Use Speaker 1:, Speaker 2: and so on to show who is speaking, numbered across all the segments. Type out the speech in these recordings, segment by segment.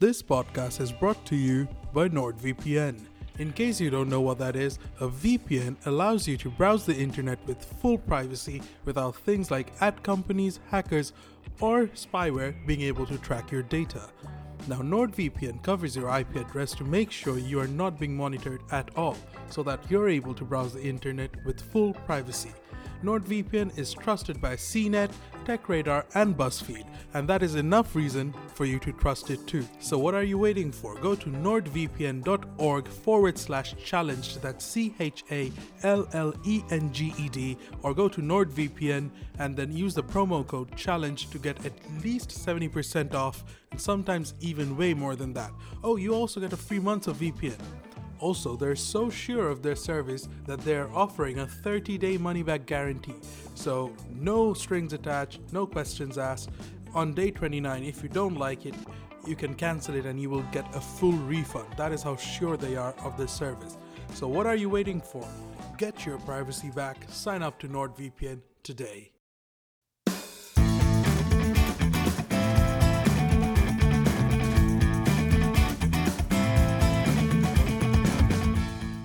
Speaker 1: This podcast is brought to you by NordVPN. In case you don't know what that is, a VPN allows you to browse the internet with full privacy without things like ad companies, hackers, or spyware being able to track your data. Now, NordVPN covers your IP address to make sure you are not being monitored at all, so that you're able to browse the internet with full privacy. NordVPN is trusted by CNET, TechRadar, and BuzzFeed, and that is enough reason for you to trust it too. So, what are you waiting for? Go to nordvpn.org forward slash challenged, that's C H A L L E N G E D, or go to NordVPN and then use the promo code challenge to get at least 70% off, and sometimes even way more than that. Oh, you also get a free month of VPN. Also, they're so sure of their service that they're offering a 30 day money back guarantee. So, no strings attached, no questions asked. On day 29, if you don't like it, you can cancel it and you will get a full refund. That is how sure they are of this service. So, what are you waiting for? Get your privacy back. Sign up to NordVPN today.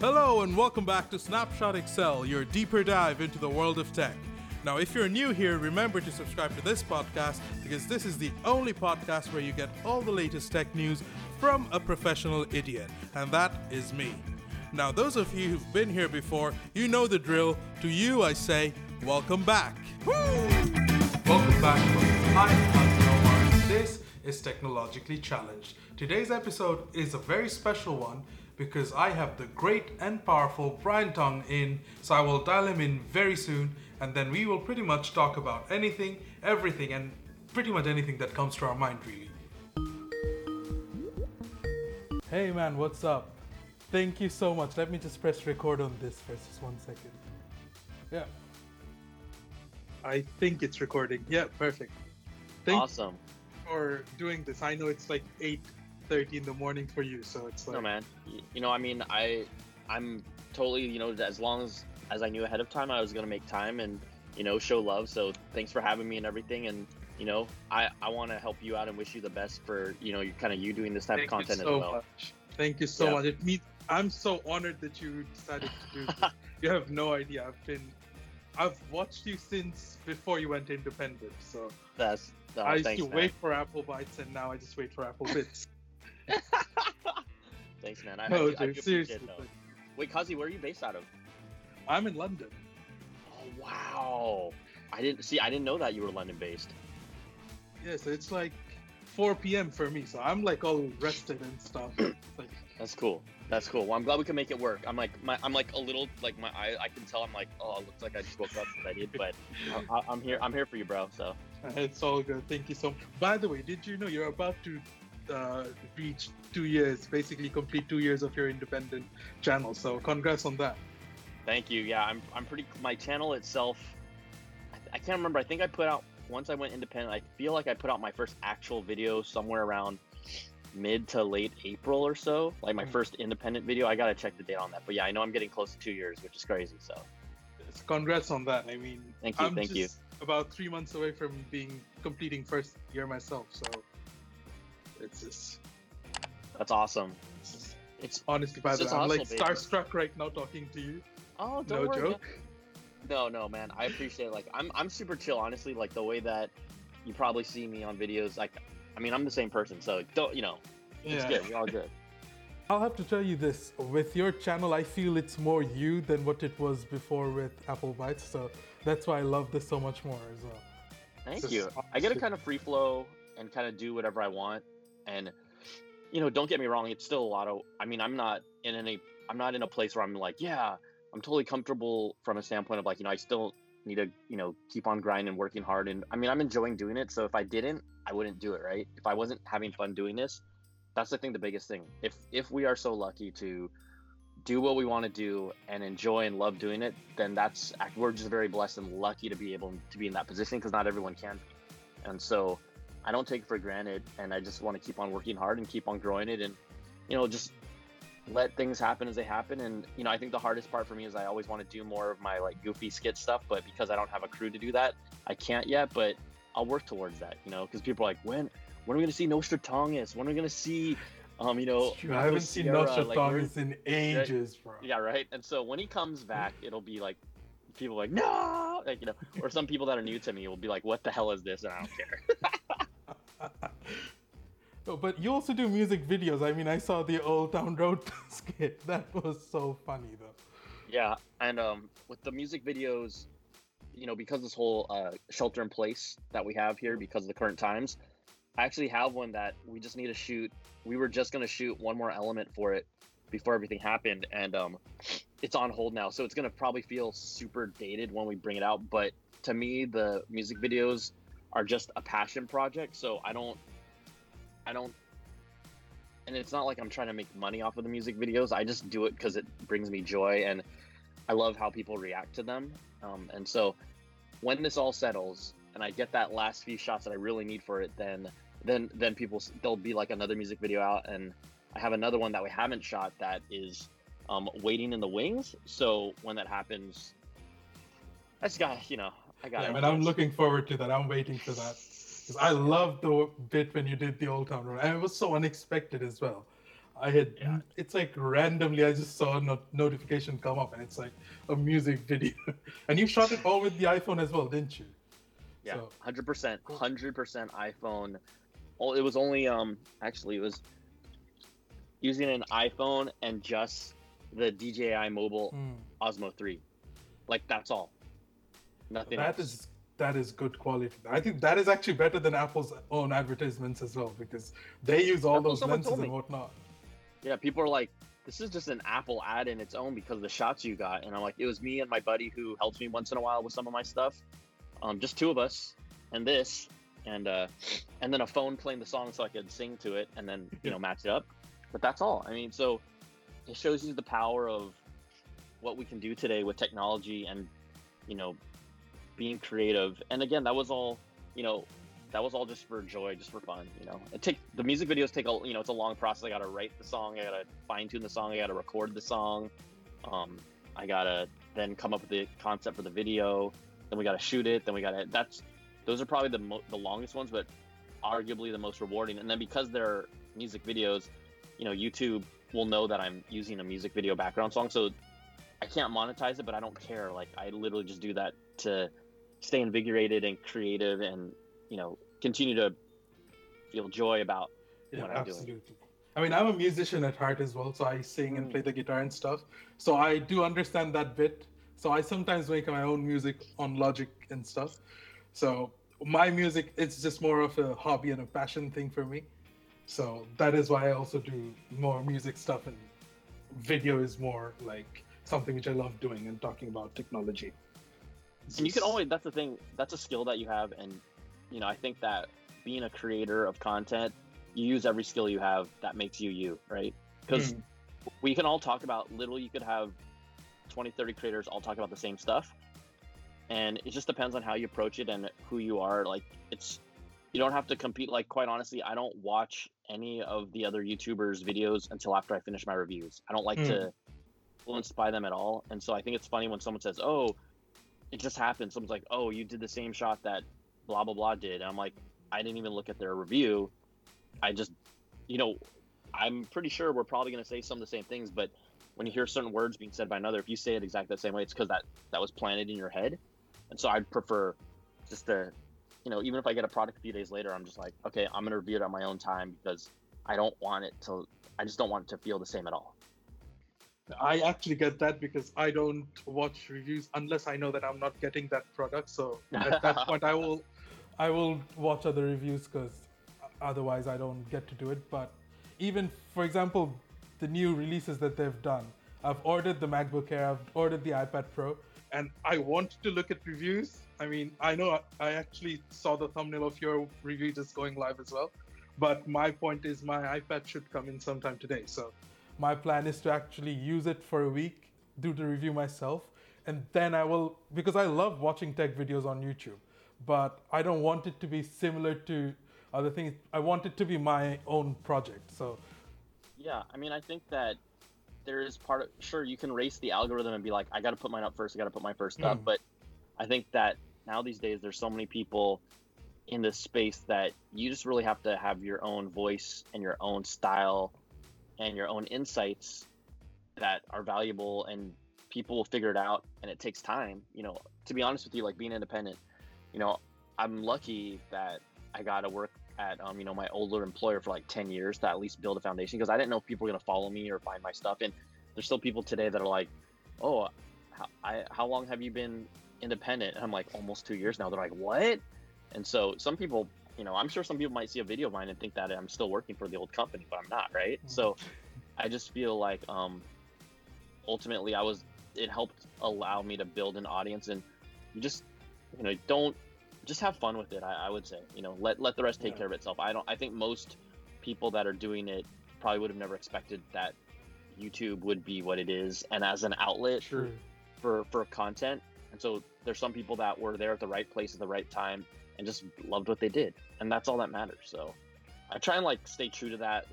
Speaker 1: Hello and welcome back to Snapshot Excel, your deeper dive into the world of tech. Now, if you're new here, remember to subscribe to this podcast because this is the only podcast where you get all the latest tech news from a professional idiot, and that is me. Now, those of you who've been here before, you know the drill. To you, I say, welcome back. Woo! Welcome back. Hi, I'm Omar. This is Technologically Challenged. Today's episode is a very special one because I have the great and powerful Brian Tong in, so I will dial him in very soon, and then we will pretty much talk about anything, everything, and pretty much anything that comes to our mind, really. Hey man, what's up? Thank you so much. Let me just press record on this for just one second. Yeah.
Speaker 2: I think it's recording. Yeah, perfect. Thank
Speaker 3: awesome.
Speaker 2: you for doing this. I know it's like eight thirty in the morning for you, so it's like
Speaker 3: No man. You know, I mean, I I'm totally, you know, as long as as I knew ahead of time I was going to make time and, you know, show love. So, thanks for having me and everything and, you know, I I want to help you out and wish you the best for, you know, you kind of you doing this type
Speaker 2: thank
Speaker 3: of content
Speaker 2: you so
Speaker 3: as well.
Speaker 2: much. Thank you so
Speaker 3: Yeah.
Speaker 2: much. It means I'm so honored that you decided to do this. you have no idea. I've been I've watched you since before you went independent. So
Speaker 3: That's no,
Speaker 2: I used
Speaker 3: thanks,
Speaker 2: to
Speaker 3: man.
Speaker 2: wait for Apple Bytes and now I just wait for Apple Bits.
Speaker 3: thanks, man. I, I,
Speaker 2: no,
Speaker 3: do- I
Speaker 2: dude,
Speaker 3: do
Speaker 2: seriously.
Speaker 3: though. Wait, Kazi, where are you based out of?
Speaker 2: I'm in London.
Speaker 3: Oh, wow. I didn't see I didn't know that you were London based.
Speaker 2: Yeah, so it's like 4 p.m. for me. So I'm like all rested and stuff. Like
Speaker 3: That's cool. That's cool. Well, I'm glad we can make it work. I'm like, my, I'm like a little, like my eye, I can tell. I'm like, oh, it looks like I just woke up I did, but I, I, I'm here. I'm here for you, bro. So
Speaker 2: It's all good. Thank you so much. By the way, did you know you're about to uh, reach two years, basically complete two years of your independent channel? So congrats on that.
Speaker 3: thank you. Yeah, I'm, I'm pretty. My channel itself, I, I can't remember. I think I put out once I went independent. I feel like I put out my first actual video somewhere around mid to late April or so. Like my
Speaker 2: Mm.
Speaker 3: first independent video. I gotta check the date on that. But yeah, I know I'm getting close to two years, which is crazy. So
Speaker 2: So congrats on that. I mean,
Speaker 3: Thank you,
Speaker 2: I'm
Speaker 3: thank you.
Speaker 2: about three months away from being completing first year myself. So it's just,
Speaker 3: that's awesome.
Speaker 2: it's just
Speaker 3: It's
Speaker 2: honestly, by the way, I'm like
Speaker 3: hustle, baby.
Speaker 2: starstruck right now talking to you.
Speaker 3: oh, don't
Speaker 2: No
Speaker 3: worry.
Speaker 2: joke.
Speaker 3: No, no, man. I appreciate it. like I'm I'm super chill, honestly. Like the way that you probably see me on videos. Like, I mean, I'm the same person, so don't you know? It's
Speaker 2: Yeah.
Speaker 3: good. We're all good.
Speaker 1: I'll have to tell you this with your channel, I feel it's more you than what it was before with Apple Bytes. So that's why I love this so much more as well.
Speaker 3: Thank
Speaker 2: This
Speaker 3: you.
Speaker 2: is
Speaker 3: I get to kind of free flow and kind of do whatever I want, and you know, don't get me wrong. It's still a lot of. I mean, I'm not in any. I'm not in a place where I'm like, yeah, I'm totally comfortable from a standpoint of like, you know, I still need to, you know, keep on grinding, working hard, and I mean, I'm enjoying doing it. So if I didn't, I wouldn't do it, right? If I wasn't having fun doing this, that's the thing. The biggest thing. If if we are so lucky to do what we want to do and enjoy and love doing it, then that's we're just very blessed and lucky to be able to be in that position because not everyone can. And so I don't take it for granted, and I just want to keep on working hard and keep on growing it, and you know, just let things happen as they happen. And you know, I think the hardest part for me is I always want to do more of my like goofy skit stuff, but because I don't have a crew to do that, I can't yet. But I'll work towards that, you know, because people are like, when when are we gonna see Nostratongus? When are we gonna see, um, you know,
Speaker 1: I haven't seen
Speaker 3: Sierra? Like,
Speaker 1: in ages, bro.
Speaker 3: yeah, right. And so when he comes back, it'll be like people like no, like you know, or some people that are new to me will be like, "What the hell is this?" And I don't care.
Speaker 1: Oh, but you also do music videos. I mean, I saw the Old Town Road skit. That was so funny, though.
Speaker 3: Yeah, and um, with the music videos, you know, because this whole uh, shelter in place that we have here because of the current times, I actually have one that we just need to shoot. We were just gonna shoot one more element for it before everything happened, and um, it's on hold now. So it's gonna probably feel super dated when we bring it out. But to me, the music videos are just a passion project. So I don't, I don't. And it's not like I'm trying to make money off of the music videos. I just do it because it brings me joy, and I love how people react to them. Um, and so, when this all settles and I get that last few shots that I really need for it, then then then people there'll be like another music video out, and I have another one that we haven't shot that is um, waiting in the wings. So when that happens, I just got you know I got
Speaker 1: Yeah,
Speaker 3: it.
Speaker 1: but I'm looking forward to that. I'm waiting for that. Because I loved the bit when you did the Old Town Road. And it was so unexpected as well. I had,
Speaker 3: Yeah.
Speaker 1: it's like randomly, I just saw a not- notification come up and it's like a music video. and you shot it all with the iPhone as well, didn't you?
Speaker 3: Yeah,
Speaker 1: So-
Speaker 3: hundred percent, hundred percent iPhone. Oh, it was only um actually it was using an iPhone and just the DJI Mobile
Speaker 1: Hmm.
Speaker 3: Osmo Three, like that's all. Nothing
Speaker 1: That
Speaker 3: else.
Speaker 1: is that is good quality. I think that is actually better than Apple's own advertisements as well because they use all
Speaker 3: That's what
Speaker 1: those lenses and whatnot.
Speaker 3: Yeah, people are like, this is just an Apple ad in its own because of the shots you got. And I'm like, it was me and my buddy who helps me once in a while with some of my stuff. Um, just two of us and this and uh and then a phone playing the song so I could sing to it and then, you know, match it up. But that's all. I mean, so it shows you the power of what we can do today with technology and, you know, being creative. And again, that was all, you know, that was all just for joy, just for fun. You know, it take the music videos take a you know it's a long process. I gotta write the song, I gotta fine tune the song, I gotta record the song, um, I gotta then come up with the concept for the video, then we gotta shoot it, then we gotta that's those are probably the mo- the longest ones, but arguably the most rewarding. And then because they're music videos, you know, YouTube will know that I'm using a music video background song, so I can't monetize it, but I don't care. Like I literally just do that to stay invigorated and creative and you know continue to feel joy about
Speaker 1: Yeah,
Speaker 3: what I'm doing.
Speaker 1: I mean, I'm a musician at heart as well, so I sing and play hmm. the guitar and stuff. So I do understand that bit. So I sometimes make my own music on Logic and stuff. So my music, it's just more of a hobby and a passion thing for me. So that is why I also do more music stuff, and video is more like something which I love doing and talking about technology.
Speaker 3: And you can always that's the thing that's a skill that you have and you know i think that being a creator of content you use every skill you have that makes you you right because
Speaker 1: Mm.
Speaker 3: we can all talk about literally you could have 20 30 creators all talk about the same stuff and it just depends on how you approach it and who you are like it's you don't have to compete like quite honestly i don't watch any of the other youtubers videos until after i finish my reviews i don't like
Speaker 1: Mm.
Speaker 3: to influenced by them at all and so i think it's funny when someone says oh it just happened. Someone's like oh you did the same shot that blah blah blah did. And i'm like i didn't even look at their review. I just you know i'm pretty sure we're probably going to say some of the same things but when you hear certain words being said by another if you say it exactly the same way it's because that that was planted in your head. And so i'd prefer just to you know even if i get a product a few days later i'm just like okay i'm going to review it on my own time because i don't want it to i just don't want it to feel the same at all
Speaker 2: I actually get that because I don't watch reviews unless I know that I'm not getting that product. So at that point, I will.
Speaker 1: I will watch other reviews because otherwise I don't get to do it. But even, for example, the new releases that they've done, I've ordered the MacBook Air, I've ordered the iPad Pro.
Speaker 2: And I want to look at reviews. I mean, I know I actually saw the thumbnail of your review just going live as well. But my point is, my iPad should come in sometime today. So
Speaker 1: My plan is to actually use it for a week, do the review myself, and then I will, because I love watching tech videos on YouTube, but I don't want it to be similar to other things. I want it to be my own project. So,
Speaker 3: Yeah, I mean, I think that there is part of sure you can race the algorithm and be like, I got to put mine up first. I got to put my first up.
Speaker 1: Mm.
Speaker 3: But I think that now these days there's so many people in this space that you just really have to have your own voice and your own style and your own insights that are valuable and people will figure it out and it takes time. You know to be honest with you like being independent you know i'm lucky that i got to work at um, you know my older employer for like 10 years to at least build a foundation because i didn't know if people were going to follow me or find my stuff. And there's still people today that are like oh how, I, how long have you been independent? And i'm like almost two years now. They're like what? And so some people you know i'm sure some people might see a video of mine and think that i'm still working for the old company but i'm not right mm-hmm. so i just feel like um ultimately i was it helped allow me to build an audience and you just you know don't just have fun with it I, I would say you know let let the rest take yeah. care of itself i don't i think most people that are doing it probably would have never expected that youtube would be what it is and as an outlet
Speaker 1: sure.
Speaker 3: for for content and so there's some people that were there at the right place at the right time and just loved what they did and that's all that matters so i try and like stay true to that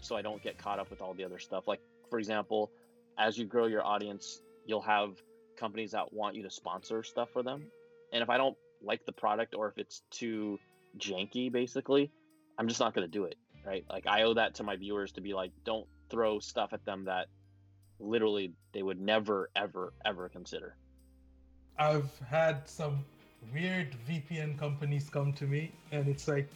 Speaker 3: so i don't get caught up with all the other stuff like for example as you grow your audience you'll have companies that want you to sponsor stuff for them. And if I don't like the product or if it's too janky, basically, I'm just not going to do it. Right. Like I owe that to my viewers to be like, don't throw stuff at them that literally they would never, ever, ever consider.
Speaker 1: I've had some weird VPN companies come to me, and it's like,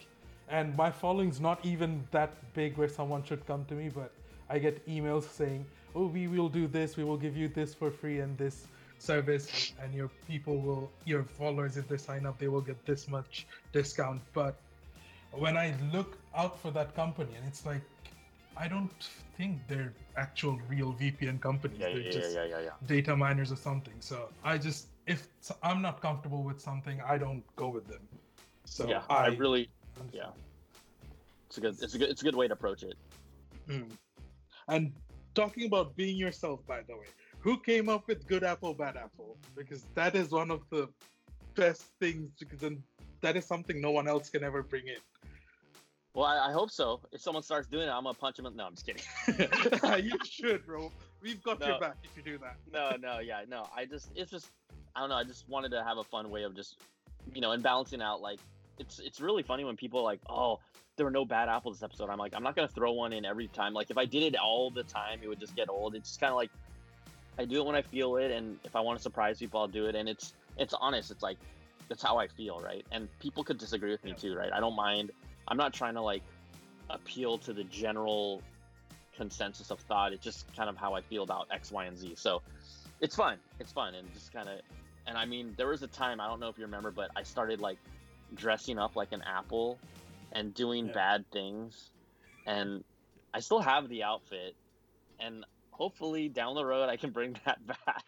Speaker 1: and my following's not even that big where someone should come to me, but I get emails saying, oh, we will do this, we will give you this for free and this service, and your people will, your followers, if they sign up, they will get this much discount. But when I look out for that company, and it's like, I don't think they're actual real VPN companies.
Speaker 3: Yeah,
Speaker 1: they're
Speaker 3: yeah,
Speaker 1: just
Speaker 3: yeah, yeah, yeah.
Speaker 1: data miners or something. So I just, if I'm not comfortable with something, I don't go with them. So
Speaker 3: yeah, I, I really, understand. yeah, it's a good, it's a good, it's a good way to approach it.
Speaker 2: Mm. And talking about being yourself, by the way, who came up with good apple, bad apple? Because that is one of the best things, because then that is something no one else can ever bring in.
Speaker 3: Well, I, I hope so. If someone starts doing it, I'm gonna punch him. No, I'm just kidding.
Speaker 2: you should, bro. We've got no, your back if you do that.
Speaker 3: no, no, yeah, no. I just, it's just, I don't know. I just wanted to have a fun way of just, you know, and balancing out. Like, it's, it's really funny when people are like, oh, there were no bad apples this episode. I'm like, I'm not gonna throw one in every time. Like if I did it all the time, it would just get old. It's just kind of like I do it when I feel it, and if I want to surprise people, I'll do it. And it's it's honest. It's like that's how I feel, right? And people could disagree with me yeah. too, right? I don't mind. I'm not trying to like appeal to the general consensus of thought. It's just kind of how I feel about X, Y, and Z. So it's fun. It's fun, and just kind of. And I mean, there was a time I don't know if you remember, but I started like dressing up like an apple and doing yeah. bad things and I still have the outfit and hopefully down the road I can bring that back.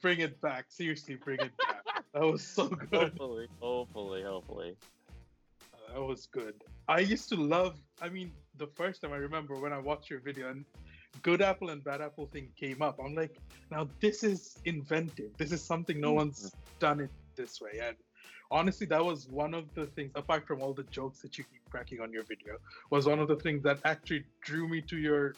Speaker 2: Bring it back. Seriously, bring it back. that was so good.
Speaker 3: Hopefully, hopefully, hopefully.
Speaker 2: Uh, that was good. I used to love I mean, the first time I remember when I watched your video and good apple and bad apple thing came up. I'm like, now this is inventive. This is something no mm-hmm. one's done it this way. And honestly that was one of the things apart from all the jokes that you keep cracking on your video was one of the things that actually drew me to your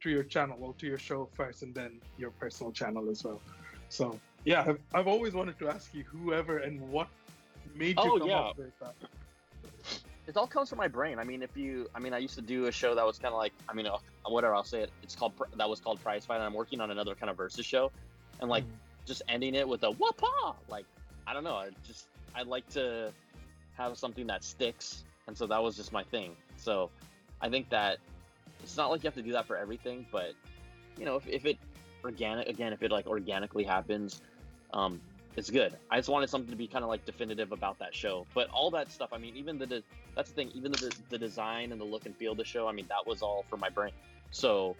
Speaker 2: to your channel well to your show first and then your personal channel as well so yeah i've, I've always wanted to ask you whoever and what made you oh, come yeah. up with that
Speaker 3: it all comes from my brain. I mean, if you, I mean, I used to do a show that was kind of like, I mean, uh, whatever I'll say it. It's called that was called Prize Fight, and I'm working on another kind of versus show, and like mm. just ending it with a whoopah. Like I don't know, I just I like to have something that sticks, and so that was just my thing. So I think that it's not like you have to do that for everything, but you know, if, if it organic again, if it like organically happens, um, it's good. I just wanted something to be kind of like definitive about that show. But all that stuff, I mean, even the de- that's the thing, even the the design and the look and feel of the show, I mean, that was all for my brain. So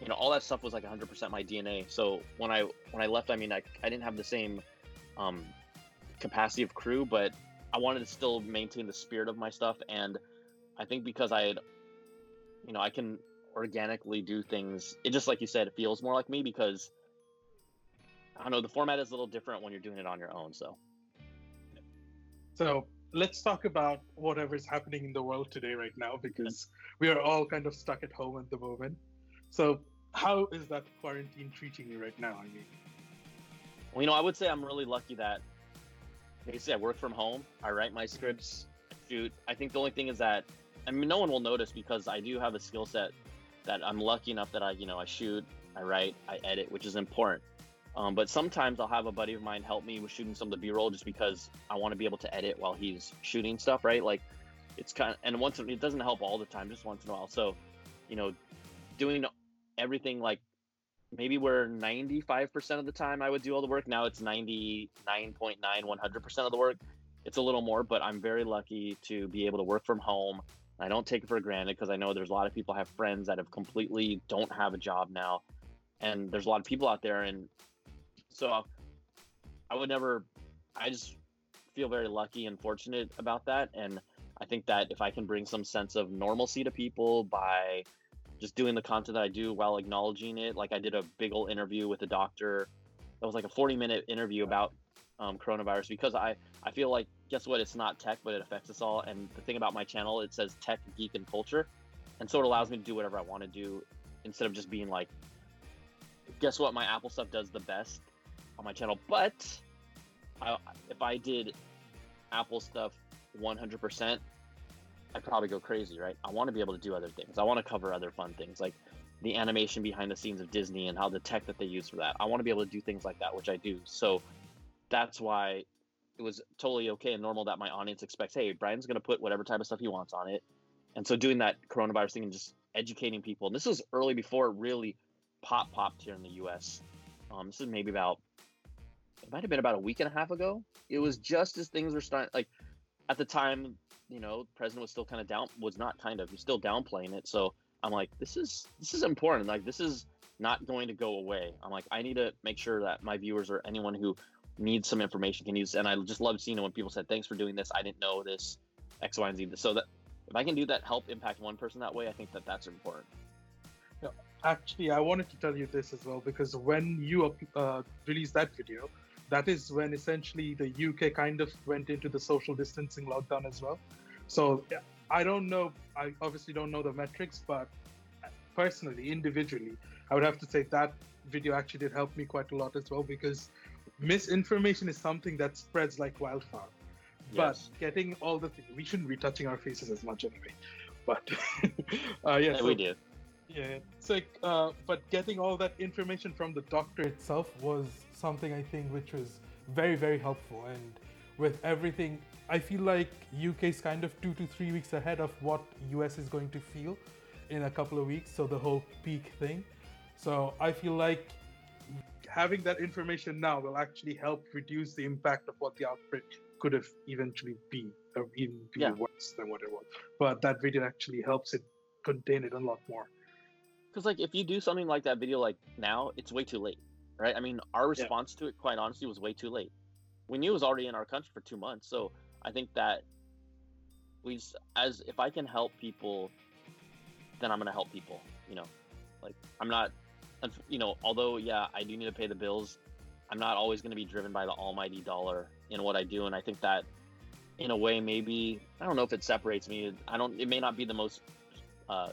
Speaker 3: you know, all that stuff was like 100% my DNA. So when I when I left, I mean, I, I didn't have the same um, capacity of crew, but I wanted to still maintain the spirit of my stuff. And I think because I had, you know, I can organically do things. It just like you said, it feels more like me because I don't know. The format is a little different when you're doing it on your own. So,
Speaker 2: so let's talk about whatever's happening in the world today, right now, because we are all kind of stuck at home at the moment. So, how is that quarantine treating you right now? I mean,
Speaker 3: well, you know, I would say I'm really lucky that basically I work from home. I write my scripts, shoot. I think the only thing is that I mean no one will notice because I do have a skill set that I'm lucky enough that I you know I shoot, I write, I edit, which is important. Um, but sometimes I'll have a buddy of mine help me with shooting some of the B-roll just because I want to be able to edit while he's shooting stuff, right? Like it's kind of, and once it doesn't help all the time, just once in a while. So, you know, doing everything like maybe where 95% of the time I would do all the work. Now it's 99.9, 100% of the work. It's a little more, but I'm very lucky to be able to work from home. I don't take it for granted because I know there's a lot of people have friends that have completely don't have a job now. And there's a lot of people out there. And so I would never, I just feel very lucky and fortunate about that. And I think that if I can bring some sense of normalcy to people by just doing the content that I do while acknowledging it. Like I did a big old interview with a doctor. That was like a 40 minute interview about um, coronavirus because I, I feel like, guess what? It's not tech, but it affects us all. And the thing about my channel, it says tech, geek, and culture. And so it allows me to do whatever I want to do instead of just being like, guess what? My Apple stuff does the best on my channel. But I, if I did Apple stuff 100%, I'd probably go crazy, right? I want to be able to do other things. I want to cover other fun things like the animation behind the scenes of Disney and how the tech that they use for that. I want to be able to do things like that, which I do. So that's why it was totally okay and normal that my audience expects, hey, Brian's going to put whatever type of stuff he wants on it. And so doing that coronavirus thing and just educating people. And this was early before really pop popped here in the US. Um, this is maybe about, it might have been about a week and a half ago. It was just as things were starting, like at the time you know, the president was still kind of down, was not kind of, he's still downplaying it. So I'm like, this is this is important. Like this is not going to go away. I'm like, I need to make sure that my viewers or anyone who needs some information can use. And I just love seeing it when people said, "Thanks for doing this. I didn't know this X, Y, and Z." So that if I can do that, help impact one person that way, I think that that's important.
Speaker 2: Yeah, actually, I wanted to tell you this as well because when you uh, released that video, that is when essentially the UK kind of went into the social distancing lockdown as well. So I don't know. I obviously don't know the metrics, but personally, individually, I would have to say that video actually did help me quite a lot as well because misinformation is something that spreads like wildfire. Yes. But getting all the things, we shouldn't be touching our faces as much anyway. But uh, yeah,
Speaker 3: yeah so, we do.
Speaker 2: Yeah, it's like, uh, but getting all that information from the doctor itself was something I think which was very, very helpful. And with everything, I feel like UK is kind of two to three weeks ahead of what US is going to feel in a couple of weeks. So the whole peak thing. So I feel like having that information now will actually help reduce the impact of what the outbreak could have eventually be, or even be yeah. worse than what it was. But that video actually helps it contain it a lot more
Speaker 3: because like if you do something like that video like now it's way too late right? I mean our response yeah. to it quite honestly was way too late. We knew it was already in our country for two months so i think that we as if i can help people then i'm to help people you know? Like i'm not you know although yeah i do need to pay the bills i'm not always going to be driven by the almighty dollar in what i do and i think that in a way maybe i don't know if it separates me i don't it may not be the most uh,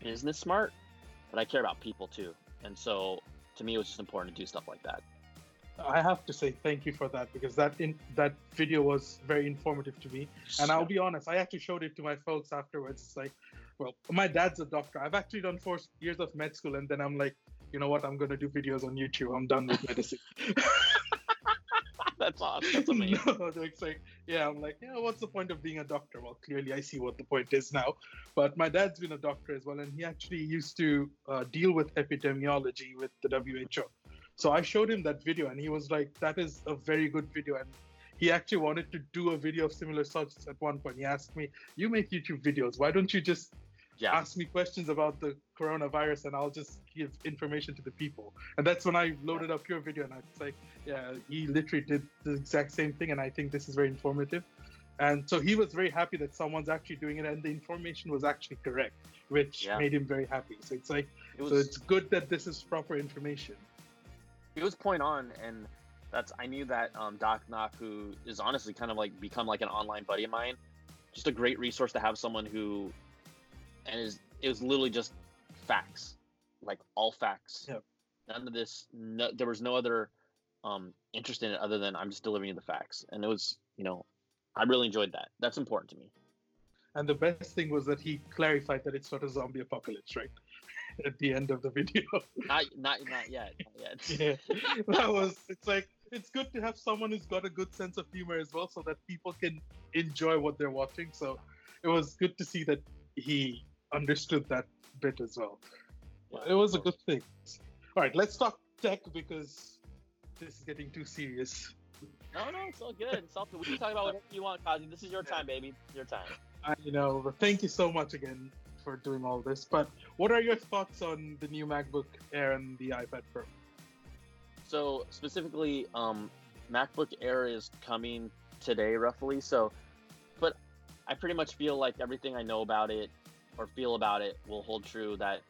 Speaker 3: business smart but I care about people too. And so to me, it was just important to do stuff like that. I have to say thank you for that because that in that video was very informative to me. And I'll be honest, I actually showed it to my folks afterwards. It's like, well, my dad's a doctor. I've actually done four years of med school, and then I'm like, you know what? I'm gonna do videos on YouTube. I'm done with medicine. That's awesome. That's amazing. no, it's like, yeah, I'm like, yeah, what's the point of being a doctor? Well, clearly I see what the point is now. But my dad's been a doctor as well, and he actually used to uh, deal with epidemiology with the WHO. So I showed him that video, and he was like, that is a very good video. And he actually wanted to do a video of similar sorts at one point. He asked me, You make YouTube videos. Why don't you just yeah. ask me questions about the coronavirus and I'll just give information to the people. And that's when I loaded up your video and I was like, yeah, he literally did the exact same thing. And I think this is very informative. And so he was very happy that someone's actually doing it and the information was actually correct, which yeah. made him very happy. So it's like, it was, so it's good that this is proper information. It was point on. And that's, I knew that um, Doc Knock, who is honestly kind of like become like an online buddy of mine, just a great resource to have someone who and is it was literally just facts, like all facts. Yep. None of this. No, there was no other um, interest in it other than I'm just delivering you the facts. And it was, you know, I really enjoyed that. That's important to me.
Speaker 2: And the best thing was that he clarified that it's not a zombie apocalypse, right? At the end of the video.
Speaker 3: Not, not, not yet. Not yet.
Speaker 2: yeah, that was. It's like it's good to have someone who's got a good sense of humor as well, so that people can enjoy what they're watching. So it was good to see that he understood that bit as well.
Speaker 3: Yeah,
Speaker 2: it was a good thing. All right, let's talk tech because this is getting too serious.
Speaker 3: No, no, it's all good. It's all good. We can talk about whatever you want, Kazi. This is your time, baby. Your time.
Speaker 2: I know, but thank you so much again for doing all this. But what are your thoughts on the new MacBook Air and the iPad Pro?
Speaker 3: So specifically, um, MacBook Air is coming today, roughly. So, but I pretty much feel like everything I know about it or feel about it will hold true. That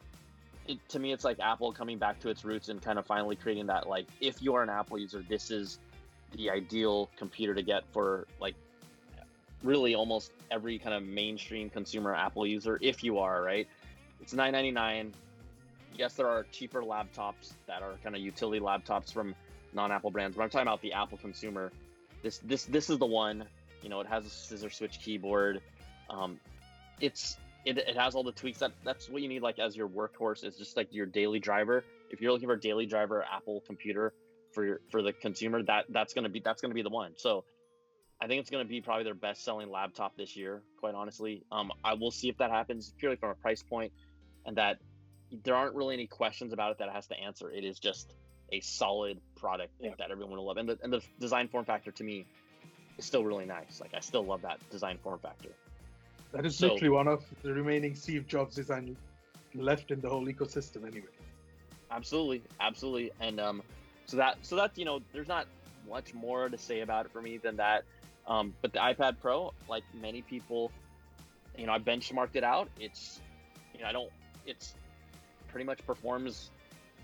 Speaker 3: it, to me, it's like Apple coming back to its roots and kind of finally creating that like, if you are an Apple user, this is the ideal computer to get for like really almost every kind of mainstream consumer Apple user. If you are right, it's nine ninety nine yes, there are cheaper laptops that are kind of utility laptops from non-Apple brands, but I'm talking about the Apple consumer. This this this is the one. You know, it has a scissor switch keyboard. Um, it's it, it has all the tweaks that that's what you need like as your workhorse. It's just like your daily driver. If you're looking for a daily driver Apple computer for your, for the consumer, that that's gonna be that's gonna be the one. So. I think it's going to be probably their best-selling laptop this year. Quite honestly, um, I will see if that happens purely from a price point, and that there aren't really any questions about it that it has to answer. It is just a solid product
Speaker 2: Yeah.
Speaker 3: that everyone will love. And the, and the design form factor to me is still really nice. Like I still love that design form factor.
Speaker 2: That is
Speaker 3: So-
Speaker 2: literally one of the remaining Steve Jobs design left in the whole ecosystem, anyway.
Speaker 3: Absolutely, absolutely. And um, so that so that you know, there's not much more to say about it for me than that. Um, but the iPad Pro, like many people, you know, I benchmarked it out. It's, you know, I don't. It's pretty much performs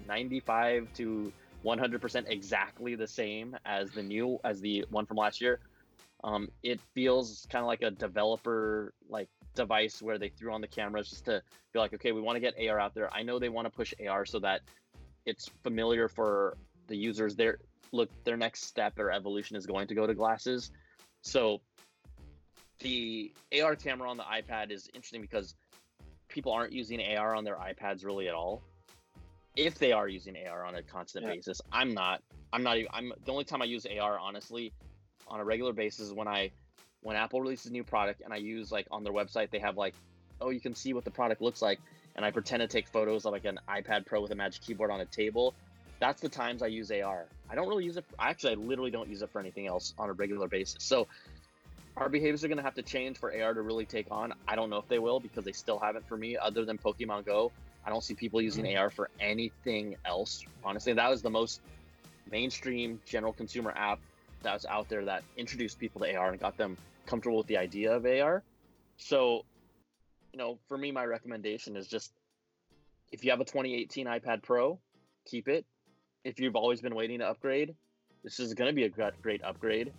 Speaker 3: 95 to 100% exactly the same as the new as the one from last year. Um, it feels kind of like a developer like device where they threw on the cameras just to be like, okay, we want to get AR out there. I know they want to push AR so that it's familiar for the users. Their look, their next step or evolution is going to go to glasses. So the AR camera on the iPad is interesting because people aren't using AR on their iPads really at all. If they are using AR on a constant
Speaker 2: Yeah.
Speaker 3: basis, I'm not. I'm not. even I'm the only time I use AR honestly on a regular basis when I when Apple releases a new product and I use like on their website they have like oh you can see what the product looks like and I pretend to take photos of like an iPad Pro with a Magic Keyboard on a table. That's the times I use AR. I don't really use it. Actually, I literally don't use it for anything else on a regular basis. So our behaviors are going to have to change for AR to really take on. I don't know if they will because they still haven't for me, other than Pokemon Go. I don't see people using mm-hmm. AR for anything else. Honestly, that was the most mainstream general consumer app that was out there that introduced people to AR and got them comfortable with the idea of AR. So, you know, for me, my recommendation is just if you have a 2018 iPad Pro, keep it. If you've always been waiting to upgrade, this is going to be a great upgrade,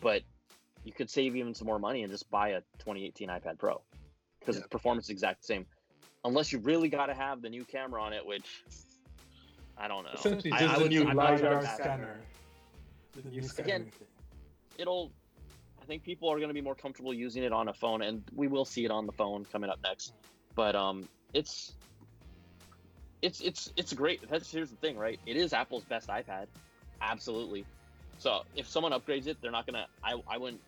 Speaker 3: but you could save even some more money and just buy a 2018 iPad Pro because
Speaker 2: Yeah.
Speaker 3: its performance is exact the same. Unless you really got to have the new camera on it, which I don't know.
Speaker 2: Essentially,
Speaker 3: I-
Speaker 2: just
Speaker 3: I would-
Speaker 2: new
Speaker 3: I'm
Speaker 1: LiDAR
Speaker 3: if that-
Speaker 1: scanner.
Speaker 3: Again, it'll i think people are going to be more comfortable using it on a phone and we will see it on the phone coming up next. But um it's it's it's it's great. That's here's the thing right? It is apple's best ipad. Absolutely. So if someone upgrades it they're not gonna i i wouldn't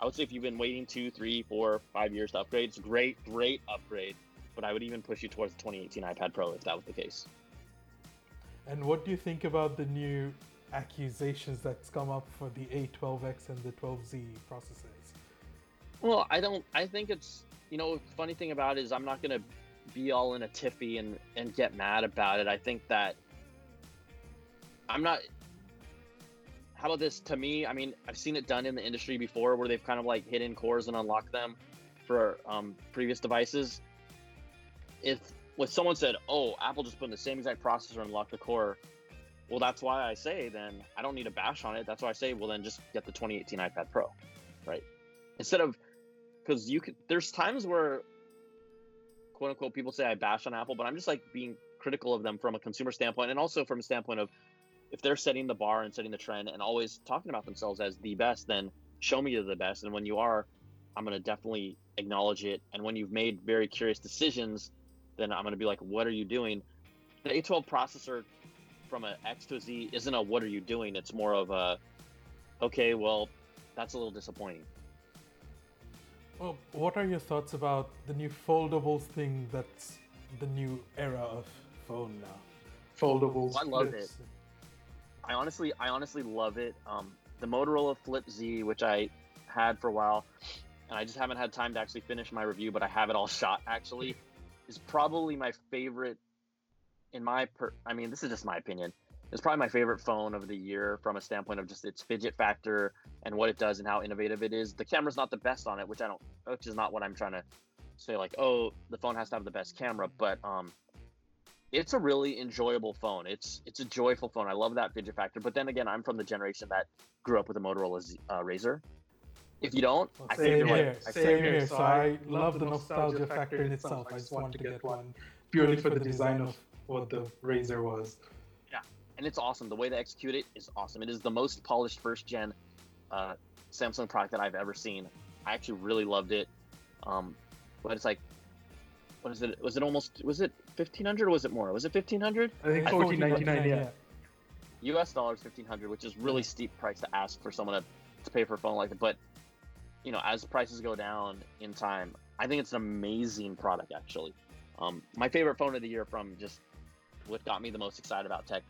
Speaker 3: i would say if you've been waiting two three four five years to upgrade it's a great great upgrade. But i would even push you towards the 2018 ipad pro if that was the case.
Speaker 1: And what do you think about the new accusations that's come up for the A12X and the 12Z processors?
Speaker 3: Well, I don't. I think it's you know, funny thing about it is I'm not gonna be all in a tiffy and and get mad about it. I think that I'm not. How about this? To me, I mean, I've seen it done in the industry before, where they've kind of like hidden cores and unlocked them for um, previous devices. If when someone said, "Oh, Apple just put in the same exact processor and unlocked the core," well, that's why I say then I don't need a bash on it. That's why I say, well, then just get the 2018 iPad Pro, right? Instead of because you could there's times where quote unquote people say I bash on Apple, but I'm just like being critical of them from a consumer standpoint and also from a standpoint of if they're setting the bar and setting the trend and always talking about themselves as the best, then show me the best. And when you are, I'm gonna definitely acknowledge it. And when you've made very curious decisions, then I'm gonna be like, what are you doing? The A12 processor from a X to a Z isn't a what are you doing? It's more of a okay, well, that's a little disappointing.
Speaker 1: Well, what are your thoughts about the new foldables thing that's the new era of phone now?
Speaker 2: Foldables.
Speaker 3: I love it. I honestly, I honestly love it. Um, the Motorola Flip Z, which I had for a while, and I just haven't had time to actually finish my review, but I have it all shot actually, is probably my favorite. In my, per, I mean, this is just my opinion. It's probably my favorite phone of the year from a standpoint of just its fidget factor and what it does and how innovative it is. The camera's not the best on it, which I don't, which is not what I'm trying to say. Like, oh, the phone has to have the best camera, but um, it's a really enjoyable phone. It's it's a joyful phone. I love that fidget factor. But then again, I'm from the generation that grew up with a Motorola Z, uh, Razr. If you don't,
Speaker 1: Well,
Speaker 3: I
Speaker 1: same
Speaker 3: think you're
Speaker 1: here.
Speaker 3: right. I
Speaker 1: Same here. So I love the nostalgia factor in itself. I just wanted to get one
Speaker 2: purely for the design of what the Razr was.
Speaker 3: Yeah, and it's awesome. The way they execute it is awesome. It is the most polished first gen uh, Samsung product that I've ever seen. I actually really loved it. Um, but it's like, what is it? Was it almost? Was it fifteen hundred or was it more? Was it fifteen hundred?
Speaker 2: I think fourteen ninety nine. Yeah.
Speaker 3: U.S. dollars fifteen hundred, which is really steep price to ask for someone to, to pay for a phone like that. But you know, as prices go down in time, I think it's an amazing product. Actually, um, my favorite phone of the year from just what got me the most excited about tech.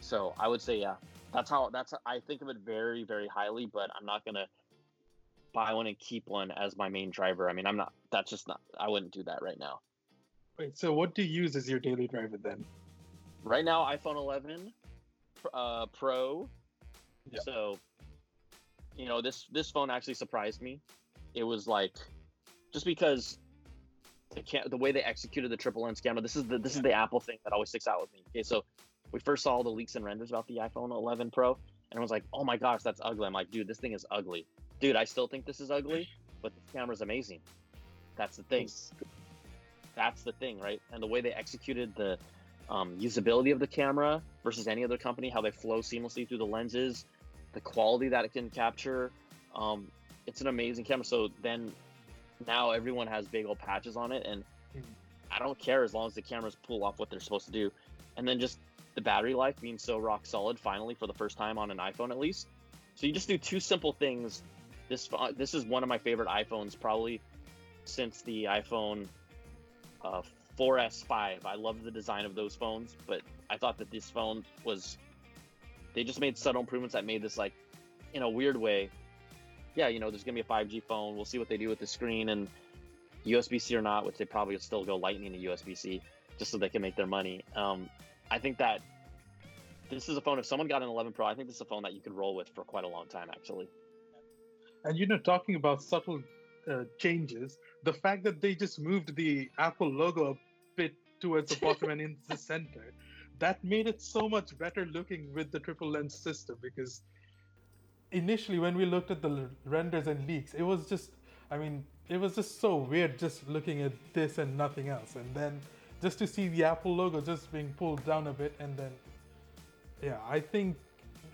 Speaker 3: So I would say, yeah, that's how that's I think of it very very highly. But I'm not gonna buy one and keep one as my main driver. I mean, I'm not. That's just not. I wouldn't do that right now.
Speaker 2: Wait, so what do you use as your daily driver then?
Speaker 3: Right now, iPhone 11 uh, Pro.
Speaker 2: Yeah.
Speaker 3: So, you know, this this phone actually surprised me. It was like, just because the the way they executed the triple lens camera. This is the this is the Apple thing that always sticks out with me. Okay, so we first saw the leaks and renders about the iPhone 11 Pro, and I was like, oh my gosh, that's ugly. I'm like, dude, this thing is ugly. Dude, I still think this is ugly, but the camera's amazing. That's the thing that's the thing, right? And the way they executed the um, usability of the camera versus any other company, how they flow seamlessly through the lenses, the quality that it can capture, um, it's an amazing camera. So then now everyone has big old patches on it, and
Speaker 2: Mhm.
Speaker 3: I don't care as long as the cameras pull off what they're supposed to do. And then just the battery life being so rock solid finally for the first time on an iPhone at least. So you just do two simple things. This this is one of my favorite iPhones probably since the iPhone uh, 4S5. I love the design of those phones, but I thought that this phone was. They just made subtle improvements that made this like, in a weird way. Yeah, you know, there's gonna be a 5G phone. We'll see what they do with the screen and USB-C or not, which they probably would still go Lightning to USB-C just so they can make their money. Um, I think that this is a phone. If someone got an 11 Pro, I think this is a phone that you could roll with for quite a long time, actually.
Speaker 2: And you know, talking about subtle uh, changes, the fact that they just moved the Apple logo a bit towards the bottom and into the center, that made it so much better looking with the triple lens system because
Speaker 1: Initially, when we looked at the renders and leaks, it was just, I mean, it was just so weird just looking at this and nothing else. And then just to see the Apple logo just being pulled down a bit, and then, yeah, I think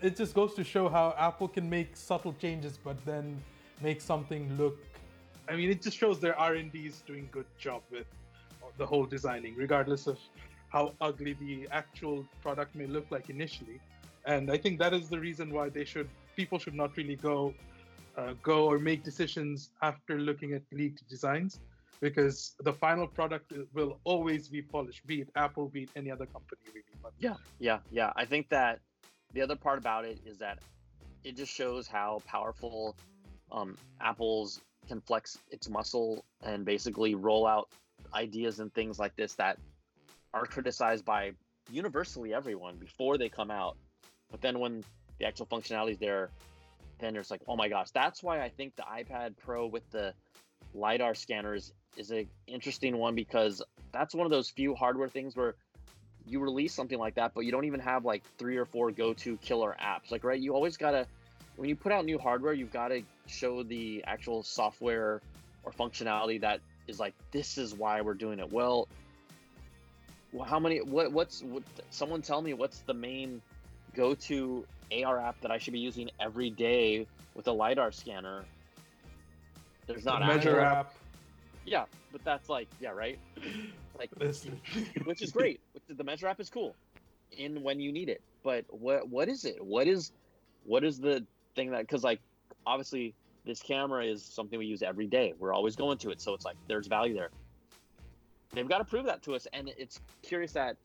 Speaker 1: it just goes to show how Apple can make subtle changes, but then make something look
Speaker 2: I mean, it just shows their R and D is doing good job with the whole designing, regardless of how ugly the actual product may look like initially. And I think that is the reason why they should people should not really go uh, go or make decisions after looking at leaked designs, because the final product will always be polished, be it Apple, be it any other company, really. But
Speaker 3: Yeah, yeah, yeah. I think that the other part about it is that it just shows how powerful um, Apple's can flex its muscle and basically roll out ideas and things like this that are criticized by universally everyone before they come out. But then when the actual functionality is there, then it's like, oh my gosh, that's why I think the iPad Pro with the LiDAR scanners is an interesting one because that's one of those few hardware things where you release something like that, but you don't even have like three or four go-to killer apps. Like, right? You always gotta, when you put out new hardware, you've got to show the actual software or functionality that is like, this is why we're doing it. Well, well how many? What? What's? What, someone tell me what's the main go to AR app that I should be using every day with a lidar scanner. There's not
Speaker 2: The measure app.
Speaker 3: Yeah, but that's like yeah, right. Like which is great. Which the measure app is cool, in when you need it. But what what is it? What is what is the thing that because like obviously this camera is something we use every day. We're always going to it, so it's like there's value there. They've got to prove that to us, and it's curious that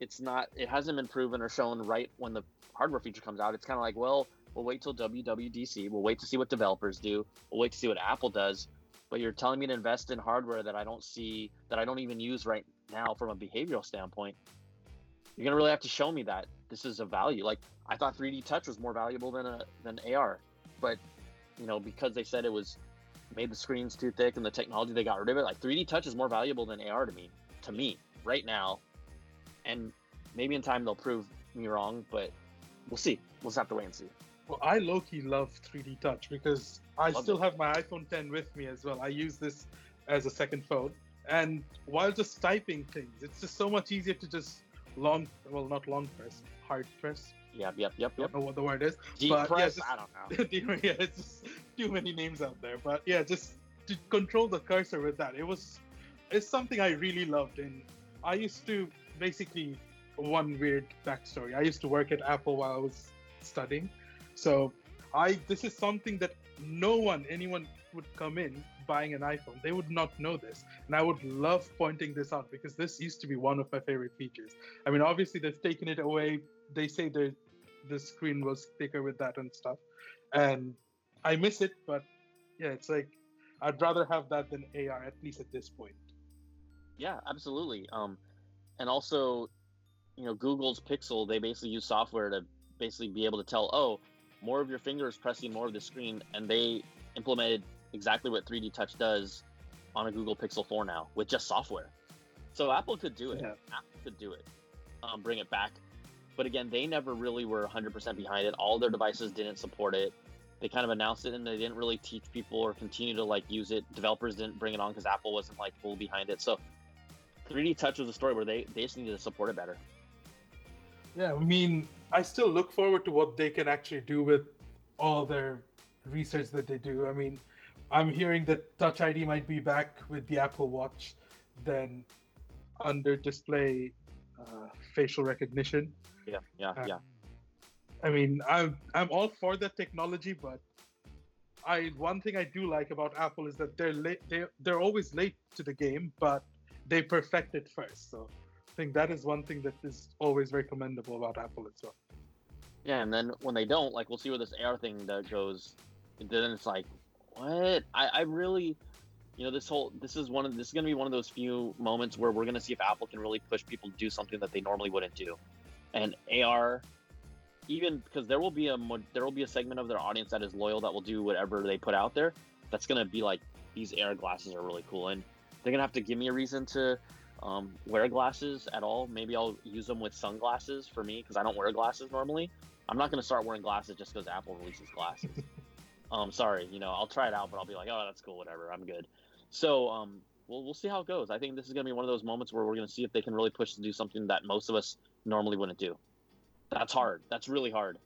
Speaker 3: it's not. It hasn't been proven or shown right when the hardware feature comes out. It's kind of like well. We'll wait till WWDC. We'll wait to see what developers do. We'll wait to see what Apple does but you're telling me to invest in hardware that I don't see that I don't even use right now from a behavioral standpoint. You're gonna really have to show me that this is a value. Like I thought 3D Touch was more valuable than a than AR, but you know because they said it was made the screens too thick and the technology they got rid of it. Like 3D Touch is more valuable than AR to me. To me, right now, and maybe in time they'll prove me wrong, but we'll see. We'll just have to wait and see.
Speaker 2: Well, I low key love 3D Touch because I
Speaker 3: Love
Speaker 2: still
Speaker 3: it.
Speaker 2: have my iPhone 10 with me as well. I use this as a second phone, and while just typing things, it's just so much easier to just long, well, not long press, hard press.
Speaker 3: Yep, yep, yep,
Speaker 2: I don't know what the word is.
Speaker 3: Deep
Speaker 2: But, yeah,
Speaker 3: press.
Speaker 2: just-
Speaker 3: I don't know.
Speaker 2: yeah, it's just too many names out there. But yeah, just to control the cursor with that, it was it's something I really loved. And I used to basically one weird backstory. I used to work at Apple while I was studying, so I this is something that no one, anyone would come in buying an iPhone. They would not know this, and I would love pointing this out because this used to be one of my favorite features. I mean, obviously they've taken it away. They say the the screen was thicker with that and stuff, and I miss it. But yeah, it's like I'd rather have that than AR at least at this point.
Speaker 3: Yeah, absolutely. Um, and also, you know, Google's Pixel, they basically use software to basically be able to tell, oh, more of your fingers pressing more of the screen, and they implemented exactly what 3D Touch does on a Google Pixel 4 now with just software. So Apple could do it.
Speaker 2: Yeah.
Speaker 3: Apple could do it. Um, bring it back. But again, they never really were 100% behind it. All their devices didn't support it. They kind of announced it and they didn't really teach people or continue to like use it. Developers didn't bring it on because Apple wasn't like full behind it. So 3D Touch was a story where they, they just needed to support it better.
Speaker 2: Yeah, I mean, I still look forward to what they can actually do with all their research that they do. I mean, I'm hearing that Touch ID might be back with the Apple Watch, then under display uh, facial recognition.
Speaker 3: Yeah, yeah,
Speaker 2: Uh,
Speaker 3: yeah.
Speaker 2: I mean, I'm I'm all for that technology, but I one thing I do like about Apple is that they're late. They they're always late to the game, but they perfect it first. So I think that is one thing that is always very commendable about Apple as well.
Speaker 3: Yeah, and then when they don't, like we'll see where this AR thing that goes. And then it's like, what? I, I really, you know, this whole this is one of this is gonna be one of those few moments where we're gonna see if Apple can really push people to do something that they normally wouldn't do, and AR, even because there will be a there will be a segment of their audience that is loyal that will do whatever they put out there. That's gonna be like these AR glasses are really cool, and they're gonna have to give me a reason to um, wear glasses at all. Maybe I'll use them with sunglasses for me because I don't wear glasses normally. I'm not gonna start wearing glasses just because Apple releases glasses. um, sorry, you know, I'll try it out, but I'll be like, oh, that's cool, whatever, I'm good. So, um, we'll we'll see how it goes. I think this is gonna be one of those moments where we're gonna see if they can really push to do something that most of us normally wouldn't do. That's hard. That's really hard.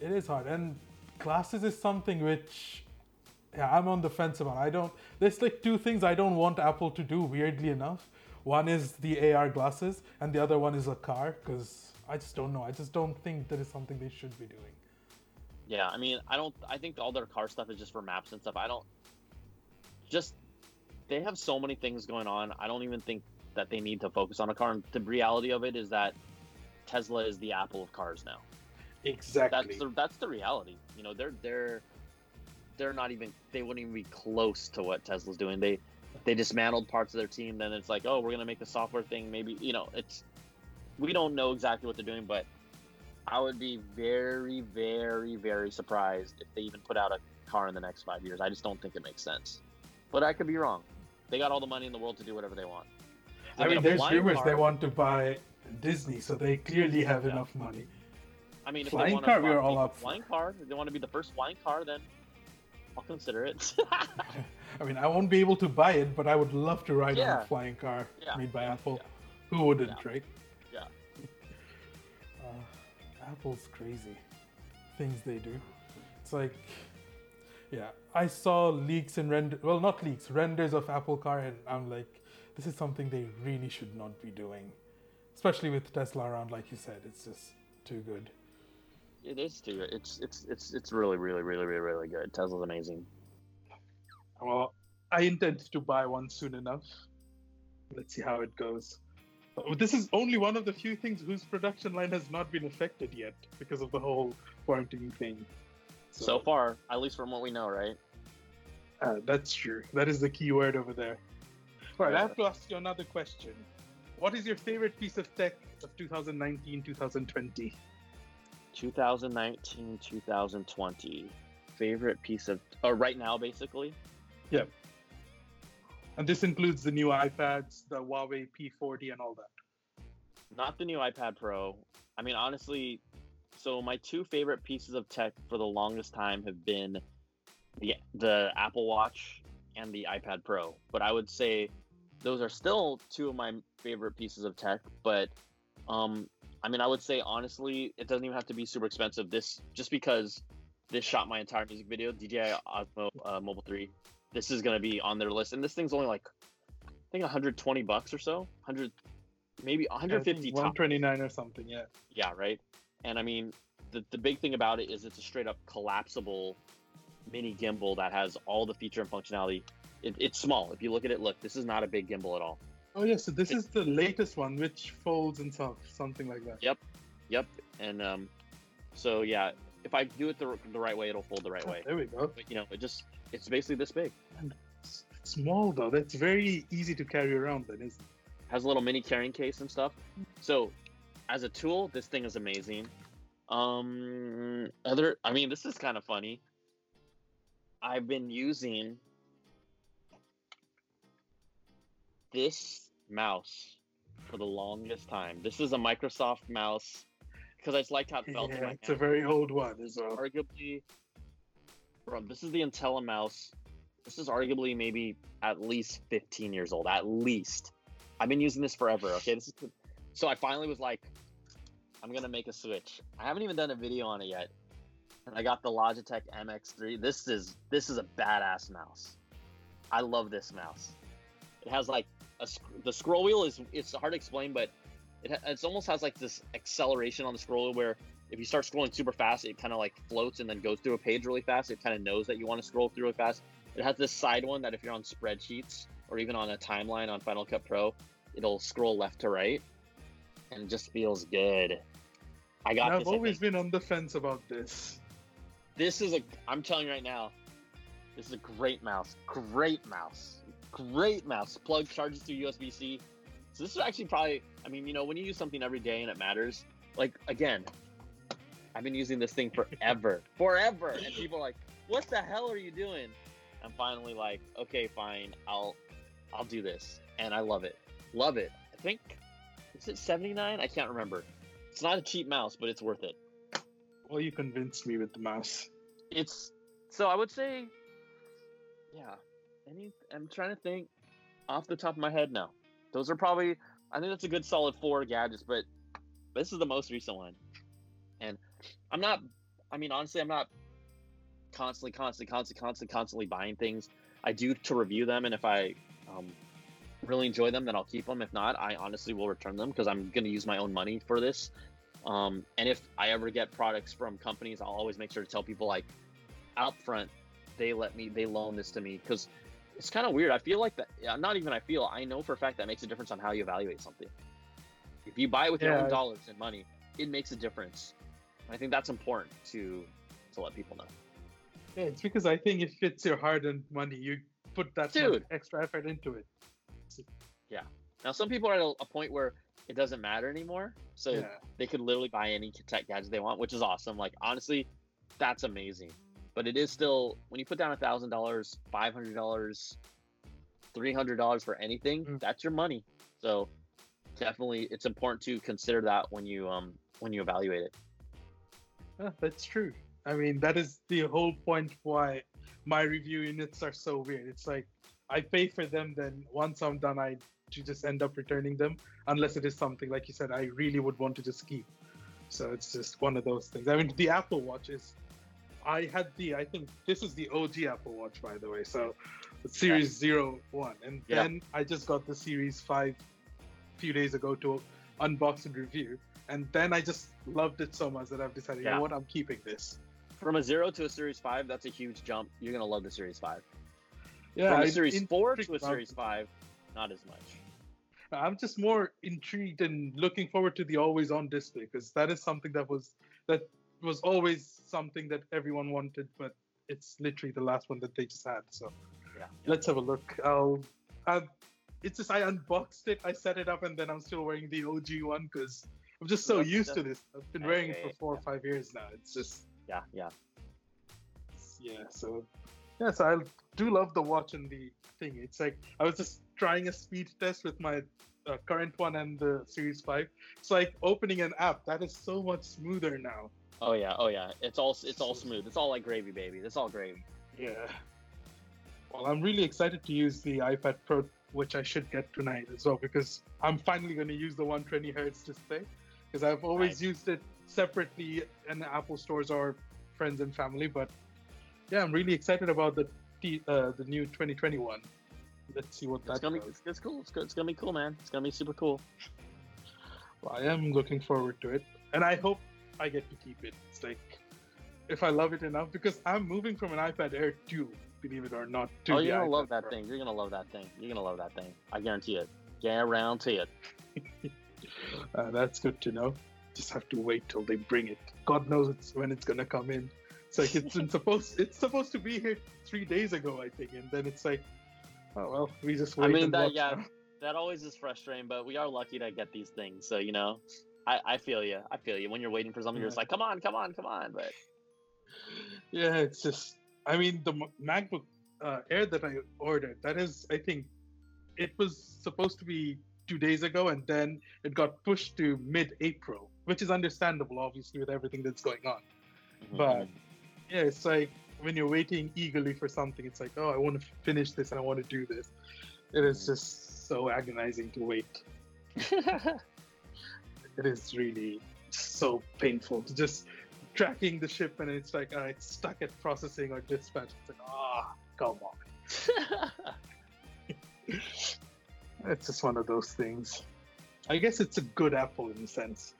Speaker 1: It is hard, and glasses is something which, yeah, I'm on the fence about. I don't. There's like two things I don't want Apple to do. Weirdly enough, one is the AR glasses, and the other one is a car. Because I just don't know. I just don't think that is something they should be doing.
Speaker 3: Yeah, I mean, I don't. I think all their car stuff is just for maps and stuff. I don't. Just they have so many things going on. I don't even think that they need to focus on a car. And the reality of it is that Tesla is the Apple of cars now.
Speaker 2: Exactly.
Speaker 3: That's the that's the reality. You know, they're they're they're not even they wouldn't even be close to what Tesla's doing. They they dismantled parts of their team. Then it's like, oh, we're gonna make the software thing. Maybe you know, it's we don't know exactly what they're doing, but I would be very, very, very surprised if they even put out a car in the next five years. I just don't think it makes sense. But I could be wrong. They got all the money in the world to do whatever they want. They
Speaker 2: I mean, there's rumors
Speaker 3: car.
Speaker 2: they want to buy Disney, so they clearly have
Speaker 3: Yeah.
Speaker 2: enough money.
Speaker 3: I mean, if
Speaker 2: Flying
Speaker 3: they want
Speaker 2: car, we are all up.
Speaker 3: Flying car. If they want to be the first flying car, then I'll consider it.
Speaker 1: I mean, I won't be able to buy it, but I would love to ride on a flying car
Speaker 3: Yeah.
Speaker 1: made by Apple.
Speaker 3: Yeah.
Speaker 1: Who wouldn't,
Speaker 3: Yeah.
Speaker 1: right?
Speaker 3: Yeah.
Speaker 1: Uh, Apple's crazy. Things they do. It's like, yeah, I saw leaks and render. Well, not leaks, renders of Apple Car, and I'm like, this is something they really should not be doing. Especially with Tesla around, like you said, it's just too good.
Speaker 3: It is too. It's it's it's it's really really really really really good. Tesla's amazing.
Speaker 2: Well, I intend to buy one soon enough. Let's see how it goes. This is only one of the few things whose production line has not been affected yet because of the whole quarantine thing.
Speaker 3: So far, at least from what we know, right?
Speaker 2: Uh, that's true. That is the key word over there. All right, I have to ask you another question. What is your favorite piece of tech of 2019 2020?
Speaker 3: 2019 2020 favorite piece of oh right now basically Yep.
Speaker 2: And this includes the new iPads, the Huawei P40, and all that.
Speaker 3: not the new ipad pro i mean honestly so my two favorite pieces of tech for the longest time have been the the apple watch and the ipad pro but i would say those are still two of my favorite pieces of tech but um i mean i would say honestly it doesn't even have to be super expensive this just because this shot my entire music video dji osmo uh, mobile 3 this is going to be on their list and this thing's only like i think 120 bucks or so 100 maybe
Speaker 2: Yeah, I think
Speaker 3: 150
Speaker 2: 129 or something, yeah.
Speaker 3: yeah, right. And I mean, the the big thing about it is it's a straight up collapsible mini gimbal that has all the feature and functionality. It, it's small. If you look at it, look, this is not a big gimbal at all.
Speaker 2: Oh, yeah, so this is the latest one, which folds and stuff, something like that.
Speaker 3: Yep. Yep. And um, so yeah, if I do it the, the right way, it'll fold the right
Speaker 2: Oh,
Speaker 3: way.
Speaker 2: there we go.
Speaker 3: But you know, it just it's basically this big.
Speaker 2: It's small, though. That's very easy to carry around, then, it?
Speaker 3: has a little mini carrying case and stuff. So, as a tool, this thing is amazing. Um, other, I mean, this is kind of funny. I've been using this mouse for the longest time. This is a Microsoft mouse because I just liked how it felt.
Speaker 2: Yeah, it's a very old one as well.
Speaker 3: arguably, bro, this is the IntelliMouse. This is arguably maybe at least 15 years old. At least. I've been using this forever. Okay, this is so I finally was like, I'm gonna make a switch. I haven't even done a video on it yet, and I got the Logitech MX3. This is this is a badass mouse. I love this mouse. It has like a sc- the scroll wheel is it's hard to explain, but it ha- it's almost has like this acceleration on the scroll wheel where if you start scrolling super fast, it kind of like floats and then goes through a page really fast. It kind of knows that you want to scroll through it fast. It has this side one that if you're on spreadsheets or even on a timeline on Final Cut Pro, it'll scroll left to right, and it just feels good. I got.
Speaker 2: I've
Speaker 3: this.
Speaker 2: Always been on the fence about this.
Speaker 3: This is a. I'm telling you right now, this is a great mouse. Great mouse. Great mouse. Plug charges through USB C. So this is actually probably. I mean, you know, when you use something every day and it matters. Like again, I've been using this thing forever, forever, and people are like, "What the hell are you doing?" I'm finally like, "Okay, fine. I'll, I'll do this," and I love it. Love it. I think is it 79? I can't remember. It's not a cheap mouse, but it's worth it.
Speaker 2: Well, you convinced me with the mouse.
Speaker 3: it's so I would say, yeah. Any, I'm trying to think off the top of my head now. Those are probably. I think that's a good solid four gadgets, but this is the most recent one, and I'm not. I mean, honestly, I'm not constantly, constantly, constantly, constantly, constantly buying things. I do to review them, and if I um, really enjoy them, then I'll keep them. If not, I honestly will return them because I'm going to use my own money for this. Um, and if I ever get products from companies, I'll always make sure to tell people like out front, they let me, they loan this to me because it's kind of weird. I feel like that, yeah, not even I feel, I know for a fact that makes a difference on how you evaluate something. If you buy it with your own dollars and money, it makes a difference. I think that's important to to let people know.
Speaker 2: Yeah, it's because I think if it's your hard-earned money, you put that
Speaker 3: Dude.
Speaker 2: extra effort into it. Yeah.
Speaker 3: Now, some people are at a, a point where it doesn't matter anymore, so
Speaker 2: yeah.
Speaker 3: they could literally buy any tech gadget they want, which is awesome. Like honestly, that's amazing. But it is still when you put down a thousand dollars, five hundred dollars, three hundred dollars for anything,
Speaker 2: Mm.
Speaker 3: that's your money. So definitely, it's important to consider that when you um when you evaluate it.
Speaker 2: Yeah, that's true. I mean, that is the whole point why my review units are so weird. It's like I pay for them, then once I'm done, I to just end up returning them, unless it is something like you said I really would want to just keep. So it's just one of those things. I mean, the Apple Watch is. I had the. I think this is the OG Apple Watch, by the way. So, Series Zero One, and
Speaker 3: Yeah.
Speaker 2: then I just got the Series Five a few days ago to unbox and review, and then I just loved it so much that I've decided, you know what, I'm keeping this.
Speaker 3: From a zero to a Series Five, that's a huge jump. You're gonna love the Series Five.
Speaker 2: Yeah,
Speaker 3: From a Series Four to a Series. Five, not as much.
Speaker 2: I'm just more intrigued and looking forward to the always on display because that is something that was that was always something that everyone wanted, but it's literally the last one that they just had. So
Speaker 3: Yeah.
Speaker 2: let's have a look. I'll, i it's just I unboxed it, I set it up, and then I'm still wearing the OG one because I'm just so used to this. I've been wearing it for four or five years now. It's just
Speaker 3: Yeah, yeah.
Speaker 2: yeah. So yeah, so I do love the watch and the thing. It's like I was just trying a speed test with my uh, current one and the Series Five. It's like opening an app. That is so much smoother now.
Speaker 3: Oh yeah, oh yeah. It's all it's all smooth. It's all like gravy, baby. It's all gravy.
Speaker 2: Yeah. Well, I'm really excited to use the iPad Pro, which I should get tonight as well, because I'm finally going to use the 120 hertz display. Because I've always
Speaker 3: Nice.
Speaker 2: used it separately in Apple stores or friends and family. But yeah, I'm really excited about the T, uh, the new 2021. Let's see what
Speaker 3: It's
Speaker 2: that
Speaker 3: gonna be it's, it's cool. It's, it's gonna be cool, man. It's gonna be super cool.
Speaker 2: Well, I am looking forward to it, and I hope I get to keep it. It's like if I love it enough, because I'm moving from an iPad Air 2, believe it or not. To
Speaker 3: oh, you're gonna love that
Speaker 2: Pro.
Speaker 3: thing. You're gonna love that thing. You're gonna love that thing. I guarantee it. Guarantee it.
Speaker 2: Uh, that's good to know. Just have to wait till they bring it. God knows it's when it's gonna come in. It's like it's supposed it's supposed to be here three days ago, I think, and then it's like, oh well, we just wait.
Speaker 3: I mean that yeah,
Speaker 2: now.
Speaker 3: that always is frustrating, but we are lucky to get these things. So you know, I I feel you. I feel you. When you're waiting for something, you're just like, come on, come on, come on. But
Speaker 2: Yeah, it's just. I mean, the MacBook uh, Air that I ordered, that is, I think, it was supposed to be two days ago, and then it got pushed to mid-April, which is understandable, obviously, with everything that's going on. But yeah, it's like when you're waiting eagerly for something, it's like, oh, I want to finish this and I want to do this. It is just so agonizing to wait. It is really so painful to just tracking the ship and it's like, uh, it's stuck at processing or dispatch. It's like, ah, come on. It's just one of those things. I guess it's a good Apple in a sense.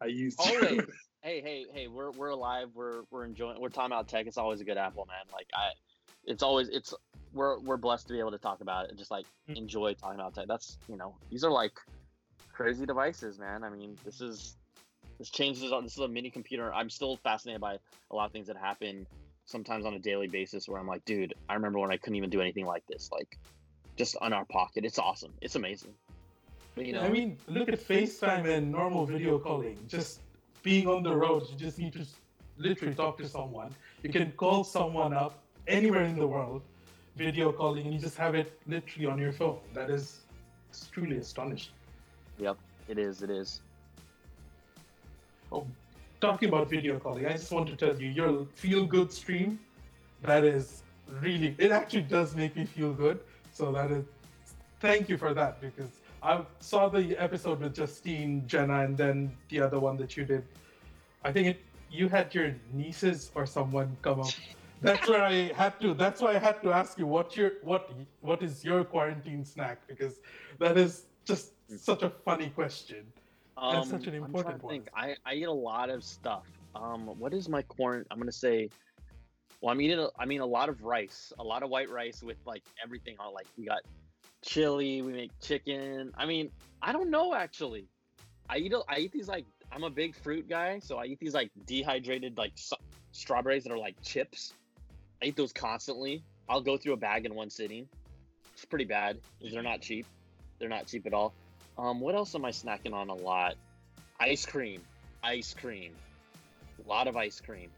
Speaker 2: I used
Speaker 3: Always. hey, hey, hey, we're we're alive. We're we're enjoying. We're talking about tech. It's always a good apple, man. Like I, it's always it's we're we're blessed to be able to talk about it and just like
Speaker 2: Mm.
Speaker 3: enjoy talking about tech. That's you know these are like crazy devices, man. I mean, this is this changes. This is a mini computer. I'm still fascinated by a lot of things that happen sometimes on a daily basis where I'm like, dude, I remember when I couldn't even do anything like this, like just on our pocket. It's awesome. It's amazing. But you know,
Speaker 1: I mean, look at FaceTime and normal video calling. Just being on the road, you just need to literally talk to someone. You can call someone up anywhere in the world, video calling, and you just have it literally on your phone. That is it's truly astonishing.
Speaker 3: yep, it is. It is.
Speaker 1: Oh, talking about video calling, I just want to tell you, your feel good stream, that is really, it actually does make me feel good. So that is, thank you for that because I saw the episode with Justine, Jenna, and then the other one that you did. I think it, you had your nieces or someone come up. That's where I had to. That's why I had to ask you what your what what is your quarantine snack because that is just such a funny question. That's such an
Speaker 3: Um, I'm
Speaker 1: important one.
Speaker 3: think. I, I eat a lot of stuff. Um, what is my corn? I'm gonna say. Well, I'm eating. A, I mean, a lot of rice, a lot of white rice with like everything on. Like we got chili, we make chicken. I mean, I don't know actually. I eat. I eat these like. I'm a big fruit guy, so I eat these like dehydrated like strawberries that are like chips. I eat those constantly. I'll go through a bag in one sitting. It's pretty bad. They're not cheap. They're not cheap at all. Um, what else am I snacking on a lot? Ice cream. Ice cream. A lot of ice cream.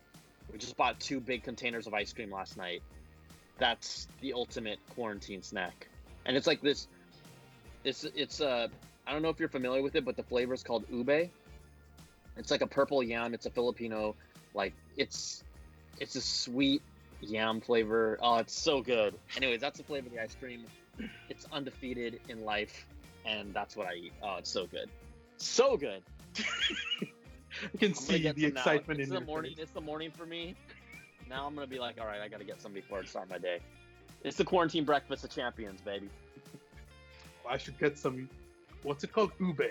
Speaker 3: We just bought two big containers of ice cream last night. That's the ultimate quarantine snack. And it's like this it's it's uh I don't know if you're familiar with it, but the flavor is called ube. It's like a purple yam. It's a Filipino like it's it's a sweet yam flavor. Oh, it's so good. Anyways, that's the flavor of the ice cream. It's undefeated in life, and that's what I eat. Oh, it's so good, so good.
Speaker 2: I can see the
Speaker 3: some now.
Speaker 2: excitement
Speaker 3: It's
Speaker 2: in
Speaker 3: the morning.
Speaker 2: face.
Speaker 3: It's the morning for me. Now I'm gonna be like, all right, I gotta get some before I start my day. It's the quarantine breakfast of champions, baby.
Speaker 2: I should get some. What's it called? Ube.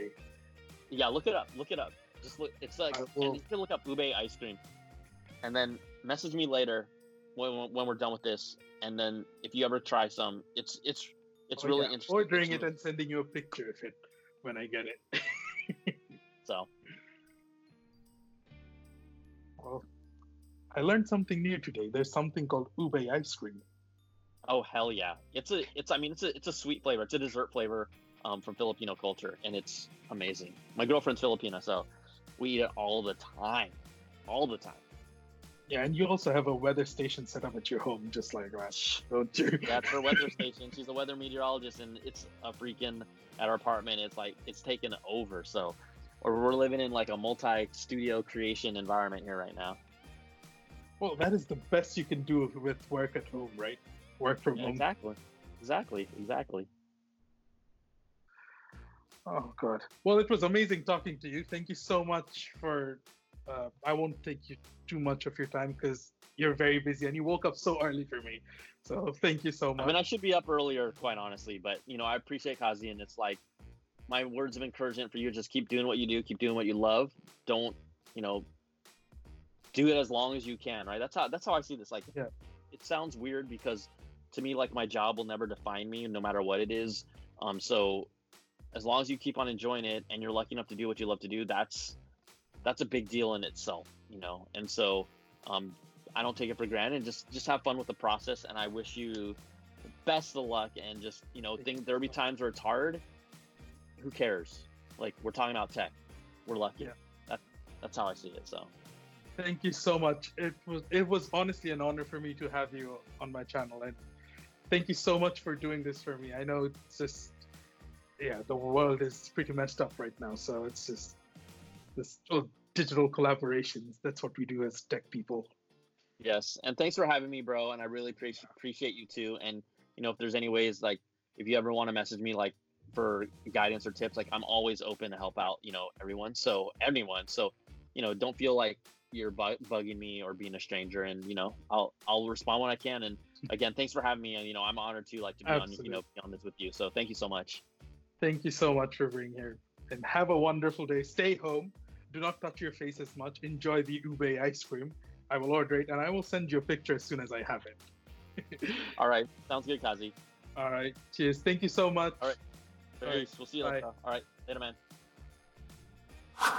Speaker 3: Yeah, look it up. Look it up. Just look. It's like, you can look up ube ice cream, and then message me later when, when we're done with this. And then if you ever try some, it's it's it's
Speaker 2: Oh,
Speaker 3: really
Speaker 2: yeah,
Speaker 3: interesting.
Speaker 2: Ordering it and sending you a picture of it when I get it.
Speaker 3: So
Speaker 2: well, I learned something new today. There's something called ube ice cream.
Speaker 3: Oh hell yeah! It's a it's I mean it's a it's a sweet flavor. It's a dessert flavor um, from Filipino culture, and it's amazing. My girlfriend's Filipina, so we eat it all the time, all the time.
Speaker 2: Yeah, and you also have a weather station set up at your home, just like that, don't you?
Speaker 3: That's her weather station. She's a weather meteorologist, and it's a freaking at our apartment. It's like it's taken over. So, or we're living in like a multi-studio creation environment here right now.
Speaker 2: Well, that is the best you can do with work at home, right? Work from
Speaker 3: Yeah,
Speaker 2: home.
Speaker 3: exactly, exactly, exactly.
Speaker 2: Oh God. Well, it was amazing talking to you. Thank you so much for. Uh, I won't take you too much of your time because you're very busy and you woke up so early for me. So thank you so much.
Speaker 3: I mean, I should be up earlier, quite honestly, but you know, I appreciate Kazi, and it's like my words of encouragement for you: just keep doing what you do, keep doing what you love. Don't, you know, do it as long as you can. Right? That's how that's how I see this. Like,
Speaker 2: Yeah.
Speaker 3: it sounds weird because to me, like my job will never define me, no matter what it is. Um, so as long as you keep on enjoying it and you're lucky enough to do what you love to do, that's that's a big deal in itself, you know. And so um, I don't take it for granted. Just just have fun with the process, and I wish you best of luck. And just you know, think there'll be times where it's hard. Who cares? Like we're talking about tech, we're lucky.
Speaker 2: Yeah.
Speaker 3: That that's how I see it. So
Speaker 2: Thank you so much. It was it was honestly an honor for me to have you on my channel, and thank you so much for doing this for me. I know it's just yeah, the world is pretty messed up right now, so it's just this oh, digital collaborations. That's what we do as tech people.
Speaker 3: yes, and thanks for having me, bro. And I really appreciate appreciate you too. And you know, if there's any ways like if you ever want to message me like for guidance or tips, like I'm always open to help out. You know, everyone. So anyone. So you know, don't feel like you're bu- bugging me or being a stranger. And you know, I'll I'll respond when I can. And again, thanks for having me. And you know, I'm honored to like to be on you know be on this with you. So thank you so much.
Speaker 2: Thank you so much for being here, and have a wonderful day. Stay home. Do not touch your face as much. Enjoy the ube ice cream. I will order it, and I will send you a picture as soon as I have it.
Speaker 3: All right, sounds good, Kazi.
Speaker 2: All right. Cheers. Thank you so much.
Speaker 3: All right.
Speaker 2: All right,
Speaker 3: We'll see you later. All right, later, man.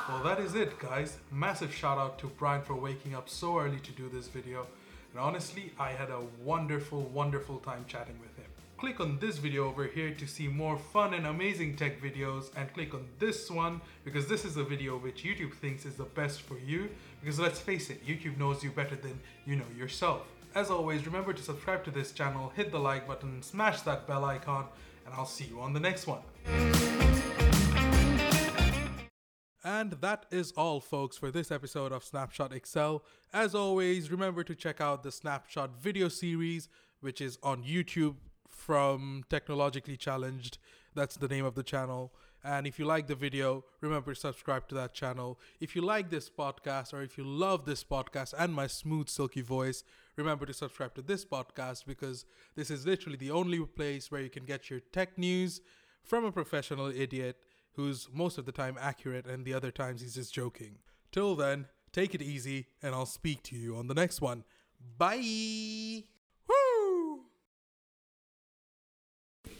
Speaker 1: Well, that is it, guys. Massive shout out to Brian for waking up so early to do this video. And honestly, I had a wonderful, wonderful time chatting with him. Click on this video over here to see more fun and amazing tech videos and click on this one because this is a video which YouTube thinks is the best for you because let's face it, YouTube knows you better than you know yourself. As always, remember to subscribe to this channel, hit the like button, smash that bell icon, and I'll see you on the next one. And that is all, folks, for this episode of Snapshot Excel. As always, remember to check out the Snapshot video series, which is on YouTube from Technologically Challenged. That's the name of the channel. And if you like the video, remember to subscribe to that channel. If you like this podcast or if you love this podcast and my smooth, silky voice, remember to subscribe to this podcast because this is literally the only place where you can get your tech news from a professional idiot who's most of the time accurate and the other times he's just joking. Till then, take it easy and I'll speak to you on the next one. Bye! Woo!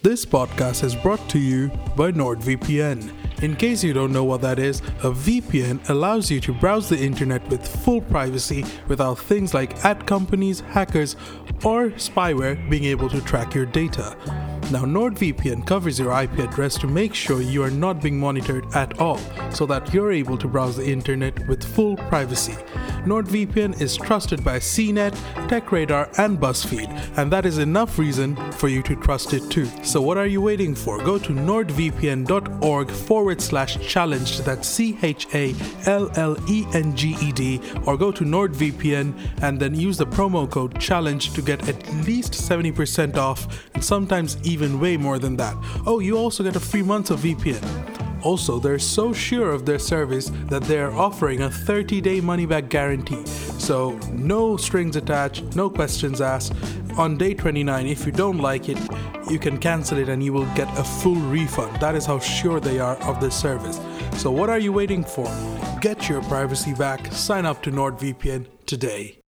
Speaker 1: This podcast is brought to you by NordVPN. In case you don't know what that is, a VPN allows you to browse the internet with full privacy without things like ad companies, hackers, or spyware being able to track your data. Now, NordVPN covers your IP address to make sure you are not being monitored at all, so that you're able to browse the internet with full privacy. NordVPN is trusted by CNET, TechRadar, and BuzzFeed, and that is enough reason for you to trust it too. So, what are you waiting for? Go to nordvpn.org forward slash challenged, that's C H A L L E N G E D, or go to NordVPN and then use the promo code challenge to get at least 70% off, and sometimes even way more than that. Oh, you also get a free month of VPN. Also, they're so sure of their service that they're offering a 30 day money back guarantee. So, no strings attached, no questions asked. On day 29, if you don't like it, you can cancel it and you will get a full refund. That is how sure they are of this service. So, what are you waiting for? Get your privacy back. Sign up to NordVPN today.